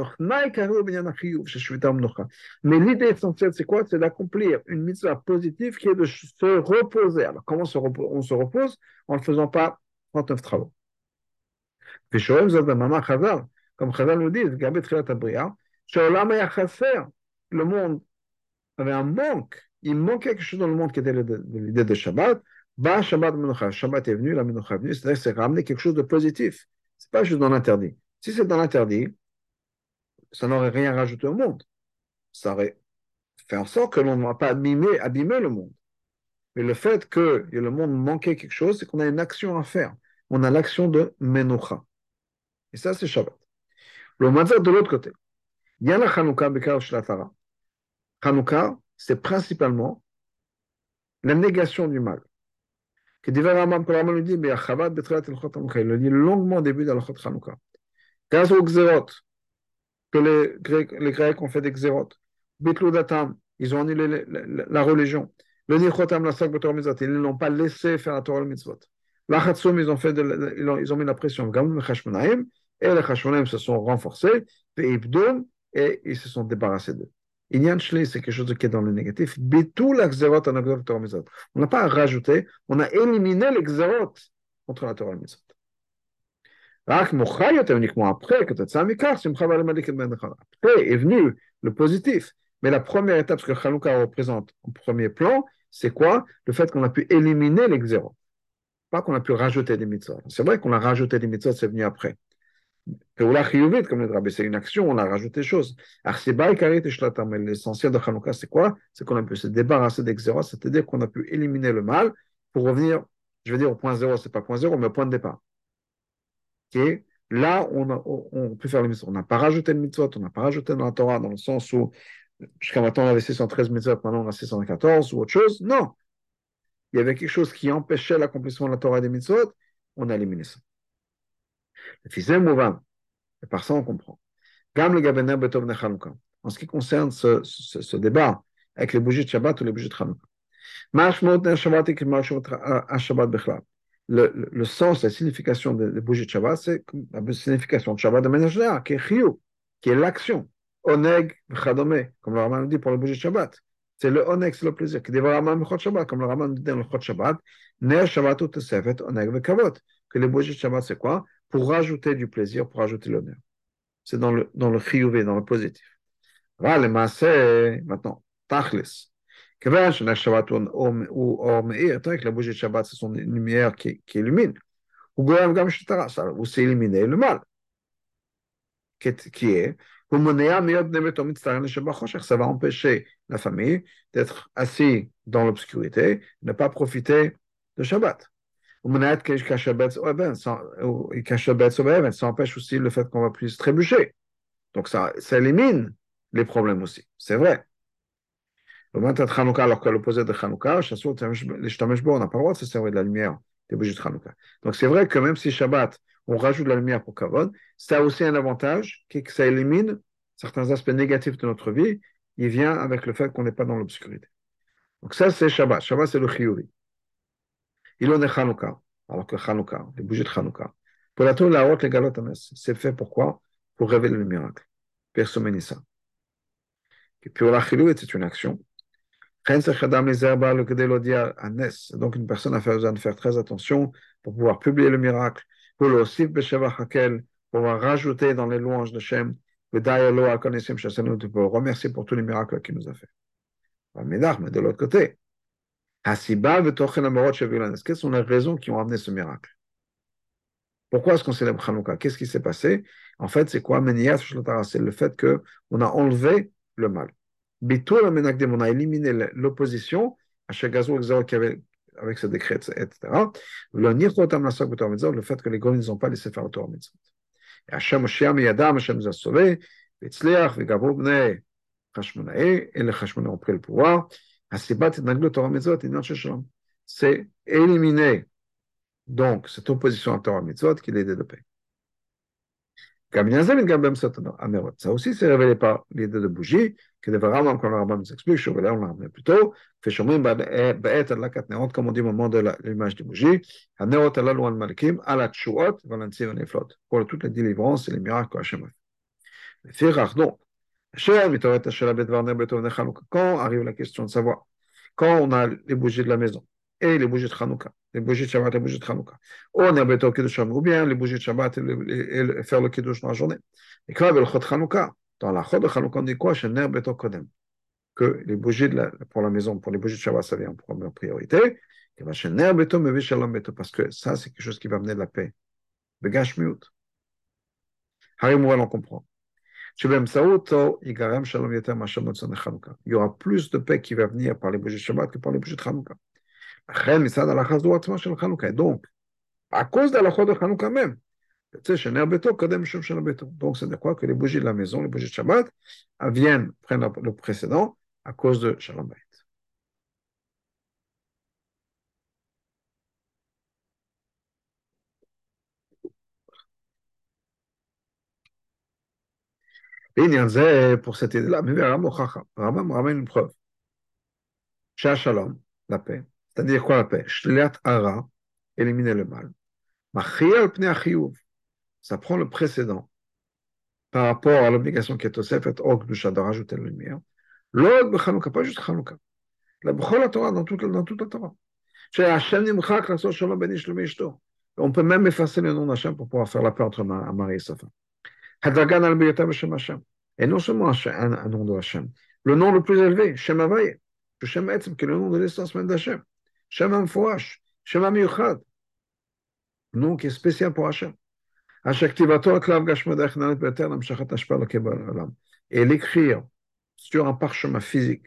mais l'idée essentielle, c'est quoi? C'est d'accomplir une mitzvah positive qui est de se reposer. Alors, comment on se repose En ne faisant pas 39 travaux? Comme Chazal nous dit, le monde avait un manque. Il manquait quelque chose dans le monde qui était l'idée de Shabbat. Bah, Shabbat Shabbat est venu, la Menucha est venue, c'est-à-dire que c'est ramener quelque chose de positif. C'est pas juste dans l'interdit. Si c'est dans l'interdit, ça n'aurait rien rajouté au monde. Ça aurait fait en sorte que l'on ne va pas abîmer le monde. Mais le fait que le monde manquait quelque chose, c'est qu'on a une action à faire. On a l'action de Menucha. Et ça, c'est Shabbat. Le Mazar de l'autre côté. Yana Chanukah Bekar Shlatara. Chanukah, c'est principalement la négation du mal. Que divers Ramam, Ramam lui dit, mais Chavat Betreat el Chot Il le dit longuement au début de la Chot Chanukah. Grâce aux Xerot, que les Grecs, les Grecs ont fait des Xerot. Datam, ils ont annulé la religion. Le Nichotam, la Sak Betor Mizot, ils ne l'ont pas laissé faire la Torah le Mitzvot. L'Achatsum, ils ont fait de, ils, ont, ils ont mis la pression. Gamum le Chashmonaim, et les Chashmonaim se sont renforcés, et ils se sont débarrassés d'eux. Inyan Shli, c'est quelque chose qui est dans le négatif. On n'a pas rajouté, on a éliminé les contre la Torah Mizot. Après est venu le positif. Mais la première étape, ce que Chanukah représente en premier plan, c'est quoi? Le fait qu'on a pu éliminer les xéros. Pas qu'on a pu rajouter des mitzvot. C'est vrai qu'on a rajouté des mitzvot, c'est venu après. Comme le c'est une action, on a rajouté des choses. Mais l'essentiel de Hanouka, c'est quoi? C'est qu'on a pu se débarrasser des xéros, c'est-à-dire qu'on a pu éliminer le mal pour revenir, je veux dire, au point zéro, c'est pas point zéro, mais au point de départ. Là, on, a, on, peut faire les mitzvot. On n'a pas rajouté le mitzvot, on n'a pas rajouté dans la Torah, dans le sens où jusqu'à maintenant on avait 613 mitzvot, maintenant on a 614 ou autre chose. Non. Il y avait quelque chose qui empêchait l'accomplissement de la Torah des mitzvot, on a éliminé ça. Le fils Mouvan, et par ça on comprend. Gam le En ce qui concerne ce, ce, ce, débat avec les bougies de Shabbat ou les bougies de Chanukah. Shabbat et Shabbat Bechlal le, le, sens, la signification des de bougies de Shabbat, c'est la signification de Shabbat de manière générale, qui est qui est l'action. Oneg, chadome, comme le Raman dit pour les bougies de Shabbat. C'est le oneg, c'est le plaisir. Qui le Raman Shabbat, comme le Raman dit dans le Chot Shabbat, ner Shabbat ou tesefet, oneg vekavot. Que les bougies de Shabbat, c'est quoi? pour rajouter du plaisir, pour rajouter l'honneur. C'est dans le, dans le chiyuvé, dans le positif. Maintenant, tachlis. Avec la bougie de Shabbat, c'est son lumière qui, qui illumine. Ou c'est éliminer le mal. Qui est. Ça va empêcher la famille d'être assis dans l'obscurité, ne pas profiter de Shabbat. Ça empêche aussi le fait qu'on va plus trébucher. Donc ça, ça élimine les problèmes aussi. C'est vrai. Le moment de Hanouka, alors qu'à l'opposé de Hanouka, on n'a pas le droit de se servir de la lumière des bougies de Hanouka. Donc c'est vrai que même si Shabbat, on rajoute de la lumière pour Kavod, ça a aussi un avantage, qui est que ça élimine certains aspects négatifs de notre vie. Il vient avec le fait qu'on n'est pas dans l'obscurité. Donc ça, c'est Shabbat. Shabbat, c'est le Chiyuri. Il en est Hanouka, alors que Hanouka, les bougies de Hanouka. Pour la tour, la haute, les galotanes, c'est fait pourquoi? Pour révéler le miracle. Personne ça. Et puis, la Chiyuvi, c'est une action. Donc une personne a besoin de faire très attention pour pouvoir publier le miracle, pour pouvoir rajouter dans les louanges de Shem, pour remercier pour tous les miracles qu'il nous a fait. Mais de l'autre côté, quelles sont les raisons qui ont amené ce miracle? Pourquoi est-ce qu'on célèbre Hanouka? Qu'est-ce qui s'est passé? En fait, c'est quoi C'est le fait qu'on a enlevé le mal. On a éliminé l'opposition. À chaque gazou qui avait avec ce décret, etc. Le fait que les Goïms n'ont pas laissé faire le Torah Mitzvot. Et Hachem Moshiach Miyadam, Hachem nous a sauvés, et les Chashmonae ont pris le pouvoir. C'est éliminer donc cette opposition à Torah Mitzvot qui les développait. Ça aussi, c'est révélé par l'idée de bougie, que le Rambam, l'a ramené plus comme on dit au moment de l'image de bougie, pour toutes les et les miracles. Quand arrive la question de savoir, quand on a les bougies de la maison, et les bougies de Hanouka, les bougies de Shabbat et les bougies de Hanouka. On a beto Kiddush ou bien les bougies de Shabbat et, et, et faire le Kiddush dans la journée. Et quand le Chod Hanouka, dans la Chod Hanouka, on dit quoi? Beto Kodem. Que les bougies de la, pour la maison, pour les bougies de Shabbat, ça vient en première priorité. Et Shener beto beto, parce que ça, c'est quelque chose qui va amener de la paix. Begash miut. Harim on comprend. Il y aura plus de paix qui va venir par les bougies de Shabbat que par les bougies de Hanouka. Donc, à cause de la de Hanouka même, donc c'est quoi que les bougies de la maison, les bougies de Shabbat, viennent, prennent le précédent à cause de Shalom. Pour cette idée-là, mais Rambam ramène une preuve. Shalom, la paix, c'est-à-dire quoi la paix? Shliat ara, éliminer le mal. Ça prend le précédent par rapport à l'obligation qui est au Sefer Og de rajouter la lumière. L'og b'chanouka, pas juste chanouka. La b'chol la Torah, dans toute, dans toute la Torah. Ben On peut même effacer le nom d'Hachem pour pouvoir faire la paix entre Marie et sa femme. Et non seulement un, nom de Hachem, le nom le plus élevé, Shem Havaye. Shem Etzem, qui est le nom de l'essence même d'Hachem. Shem Amfoash, Shem Amiuchad. Nom qui est spécial pour Hachem. Et l'écrire sur un parchemin physique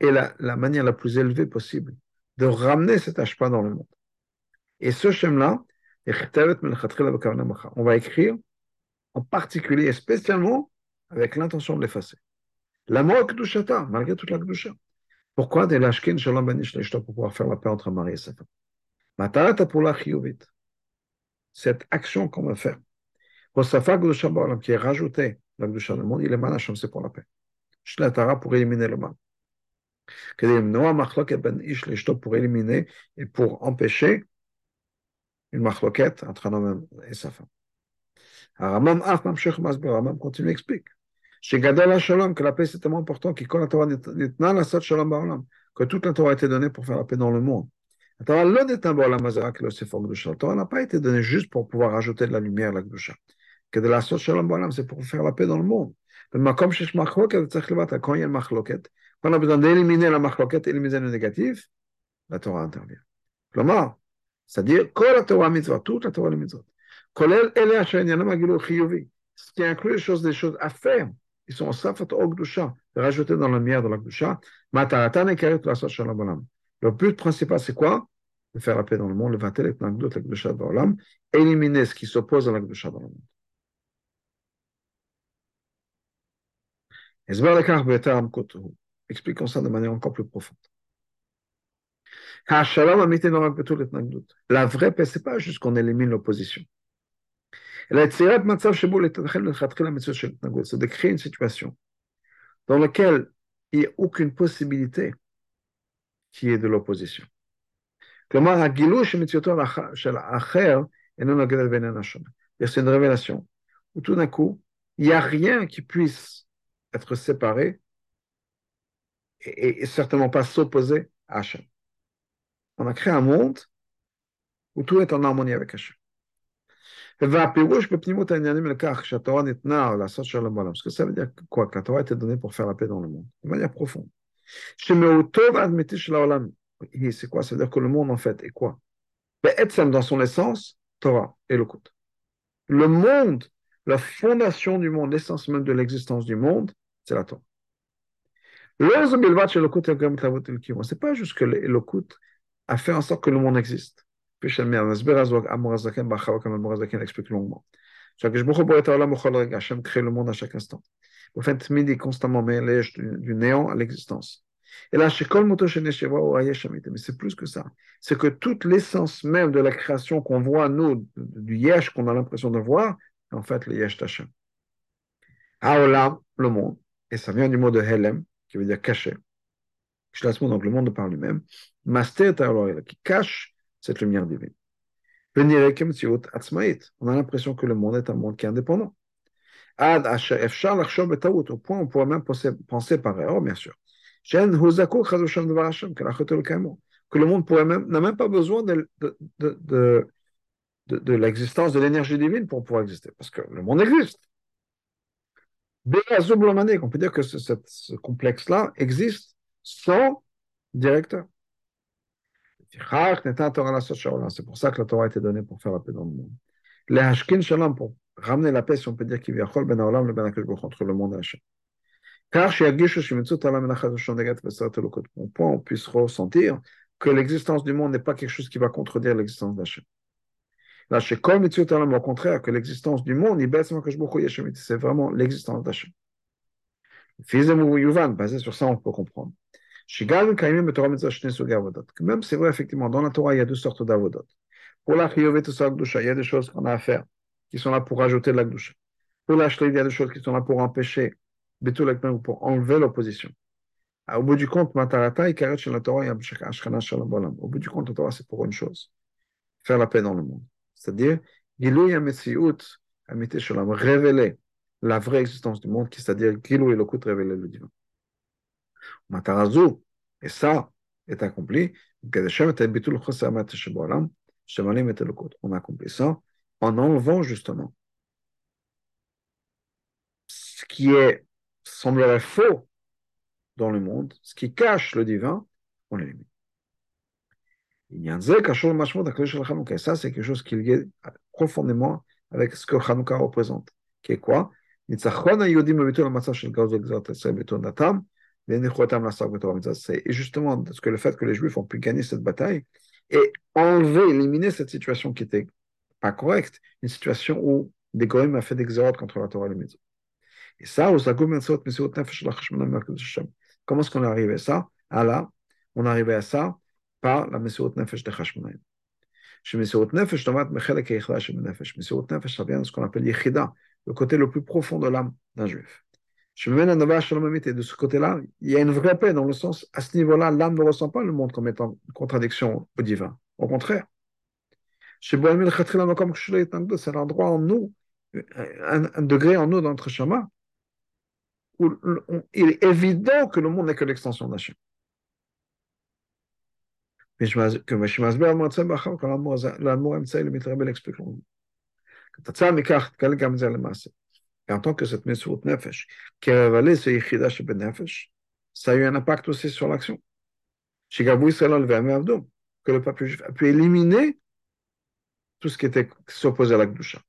est la, manière la plus élevée possible de ramener cet ashpa dans le monde. Et ce schéma-là, on va écrire en particulier et spécialement avec l'intention de l'effacer. L'amour Kedushata, malgré toute la Kedusha. Pourquoi? Des lashkin shalom banish pour pouvoir faire la paix entre mari et sa femme Matarata pour la Cette action qu'on va faire. Hosafa Kedusha Ba'olam, qui est rajouté la Kedusha dans le monde, il est manacham, c'est pour la paix. Shlatara pour éliminer le mal. Noah Machlok ben Ish pour éliminer et pour empêcher une machloquette entre un homme et sa femme. Ramam Masber, Ramam continue à expliquer. Chez Gadol Shalom, que la paix c'est tellement important, que toute la Torah a été donnée pour faire la paix dans le monde. La Torah n'a pas été donnée juste pour pouvoir ajouter de la lumière à la Gdusha. Que de la Shalom c'est pour faire la paix dans le monde. Quand il y a Machloket, quand on a besoin d'éliminer la Machloket, éliminer le négatif, la Torah intervient. C'est-à-dire, toute la Torah mitzvah. Ce qui inclut les choses, choses à faire. Ils sont safat ogdusha, rajoutés dans la lumière de la gdusha. Le but principal, c'est quoi De faire la paix dans le monde, le vatel et la gdusha dans l'âme, éliminer ce qui s'oppose à la gdusha dans le monde. Expliquons ça de manière encore plus profonde. La vraie paix, ce n'est pas juste qu'on élimine l'opposition. De créer une situation dans laquelle il n'y a aucune possibilité qui est de l'opposition. C'est une révélation où tout d'un coup, il n'y a rien qui puisse être séparé et, certainement pas s'opposer à Hachem. On a créé un monde où tout est en harmonie avec Hachem. Parce que ça veut dire quoi? Que la Torah a été donnée pour faire la paix dans le monde, de manière profonde. C'est quoi? Ça veut dire que le monde, en fait, est quoi? Ben, dans son essence, Torah et le Kout. Le monde, la fondation du monde, l'essence même de l'existence du monde, c'est la Torah. C'est pas juste que le Kout a fait en sorte que le monde existe explique longuement. Hachem crée le monde à chaque instant. Au fait, midi constamment mêlé du néant à l'existence. Et là, mais c'est plus que ça. C'est que toute l'essence même de la création qu'on voit, nous, du Yesh qu'on a l'impression de voir, en fait, le Yesh Tachem. Haolam, le monde, et ça vient du mot de Helem, qui veut dire caché. Donc le monde par lui-même. Master qui cache cette lumière divine. On a l'impression que le monde est un monde qui est indépendant. Au point on pourrait même penser par erreur, bien sûr. Que le monde même, n'a même pas besoin de l'existence de l'énergie divine pour pouvoir exister, parce que le monde existe. On peut dire que ce, ce complexe-là existe sans directeur. C'est pour ça que la Torah a été donnée pour faire la paix dans le monde. Les Hashkin Shalom, pour ramener la paix, si on peut dire qu'il y a ben Olam, le Ben entre le monde et Hachem. Car chez Agishu Shimitzut Alam Menachadoshan Negat Vesat Elokot, au point on puisse ressentir que l'existence du monde n'est pas quelque chose qui va contredire l'existence d'Hachem. Là, chez Kol Mitzut Alam, au contraire, que l'existence du monde, c'est vraiment l'existence d'Hachem. Fils de Yuvan, basé sur ça, on peut comprendre. Même c'est vrai, effectivement, dans la Torah, il y a deux sortes d'avodot. Pour la Chiyovet il y a des choses qu'on a à faire, qui sont là pour ajouter de la Gdusha. Pour la il y a des choses qui sont là pour empêcher, ou pour enlever l'opposition. Au bout du compte, Matarata, chez la Torah, Au bout du compte, la Torah, c'est pour une chose faire la paix dans le monde. C'est-à-dire, révéler la vraie existence du monde, c'est-à-dire révéler le divin. Matarazu, et ça est accompli. On a accompli ça en enlevant justement ce qui est, semblerait faux dans le monde, ce qui cache le divin, on l'élimine. Ça, c'est quelque chose qui est lié profondément avec ce que Hanouka représente, qui est quoi? Et justement, parce que le fait que les Juifs ont pu gagner cette bataille et enlever, éliminer cette situation qui était pas correcte, une situation où des Goïms a fait des exodes contre la Torah et les Mitzvot. Et ça, comment est-ce qu'on est arrivé à ça? Ah là, on est arrivé à ça par la Mesirut Nefesh de Hashmonaim. Chez Mesirut Nefesh. Mesirut Nefesh, ça vient de ce qu'on appelle Yechida, le côté le plus profond de l'âme d'un juif. Je me mène Nova Shalom et de ce côté-là, il y a une vraie paix dans le sens, à ce niveau-là, l'âme ne ressent pas le monde comme étant une contradiction au divin. Au contraire. C'est l'endroit en nous, un, un, degré en nous dans notre où il est évident que le monde n'est que l'extension d'Hachem. Et en tant que cette Messout Nefesh, qui a révélé ce Yichida Sheben Nefesh, ça a eu un impact aussi sur l'action. Chez Gabou Israël, que le peuple juif a pu éliminer tout ce qui était s'opposait à la Gdusha.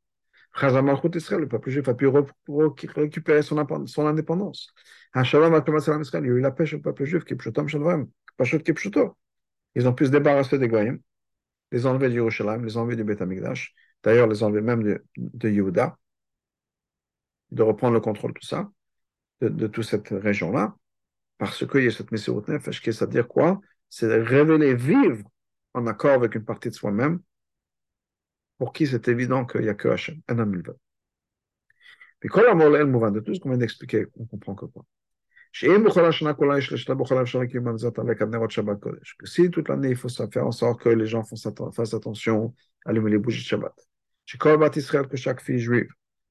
Israël, le peuple juif a pu récupérer son, indépendance. Hashalom al-Kamassalam Israël, il y a eu la pêche au peuple juif, Pashut Ils ont pu se débarrasser des Goyim, les enlever du Yerushalayim, les enlever du Beth Amikdash, d'ailleurs les enlever même de, de Yehuda de reprendre le contrôle de tout ça, de, toute cette région-là, parce qu'il y a cette Messirut Nefesh, c'est-à-dire quoi C'est de révéler, vivre en accord avec une partie de soi-même, pour qui c'est évident qu'il n'y a que Hachem, un homme. Mais quand la mort est le de tout ce qu'on vient d'expliquer, on comprend que quoi si toute l'année il faut faire en sorte que les gens fassent attention, à allumer les bougies de Shabbat. Que chaque fille juive,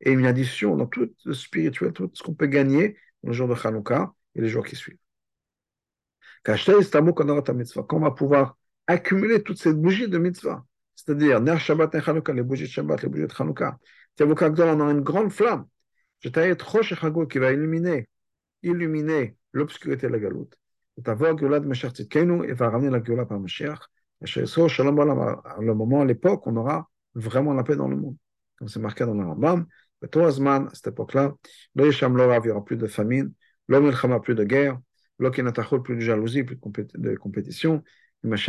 et une addition dans tout le spirituel, tout ce qu'on peut gagner le jour de Hanouka et les jours qui suivent. Quand on va pouvoir accumuler toutes ces bougies de mitzvah, c'est-à-dire les bougies de Shabbat, les bougies de Hanouka, on a une grande flamme. Je t'ai qui va illuminer illuminer l'obscurité de la galoute. Et va ramener la Geulah par Mashiach. Le moment, à l'époque, on aura vraiment la paix dans le monde. Comme c'est marqué dans le Rambam, Azman, à cette époque-là, il n'y aura plus de famine, milchama plus de guerre, lo kinatachol plus de jalousie, plus de compétition. Parce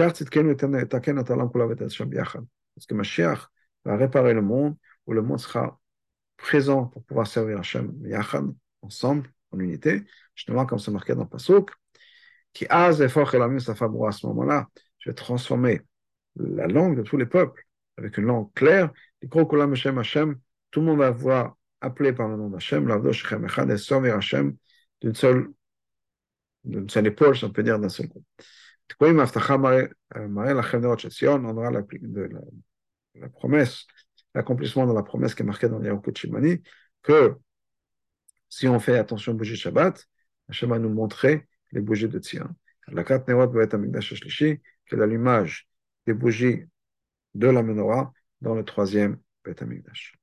que Mashiach va réparer le monde, où le monde sera présent pour pouvoir servir Hashem biachad, ensemble, en unité, justement comme c'est marqué dans le Pasuk, qui a fort et sa femme à ce moment-là, je vais transformer la langue de tous les peuples avec une langue claire, tout le monde va voir appelé par le nom d'Hachem, et sauver Hachem d'une seule, d'une seule épaule, si on peut dire, d'un seul groupe. On aura la, la promesse, l'accomplissement de la promesse qui est marquée dans l'Yahukut Shimani, que si on fait attention aux bougies Shabbat, Hachem va nous montrer les bougies de Tzion. La carte Nerot va être Amigdash Shlishi, qui est l'allumage des bougies de la menorah dans le troisième Beth Amigdash.